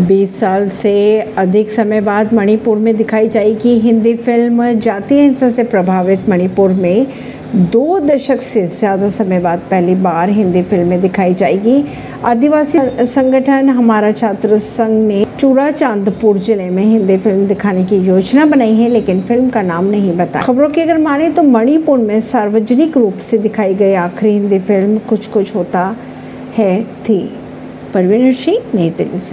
बीस साल से अधिक समय बाद मणिपुर में दिखाई जाएगी हिंदी फ़िल्म जातीय हिंसा से प्रभावित मणिपुर में। दो दशक से ज़्यादा समय बाद पहली बार हिंदी फ़िल्में दिखाई जाएगी। आदिवासी संगठन हमारा छात्र संघ ने चूरा चांदपुर ज़िले में हिंदी फ़िल्म दिखाने की योजना बनाई है, लेकिन फ़िल्म का नाम नहीं बता। खबरों की अगर माने तो मणिपुर में सार्वजनिक रूप से दिखाई गई आखिरी हिंदी फ़िल्म कुछ कुछ होता है थी। परवीन सिंह, नई दिल्ली से।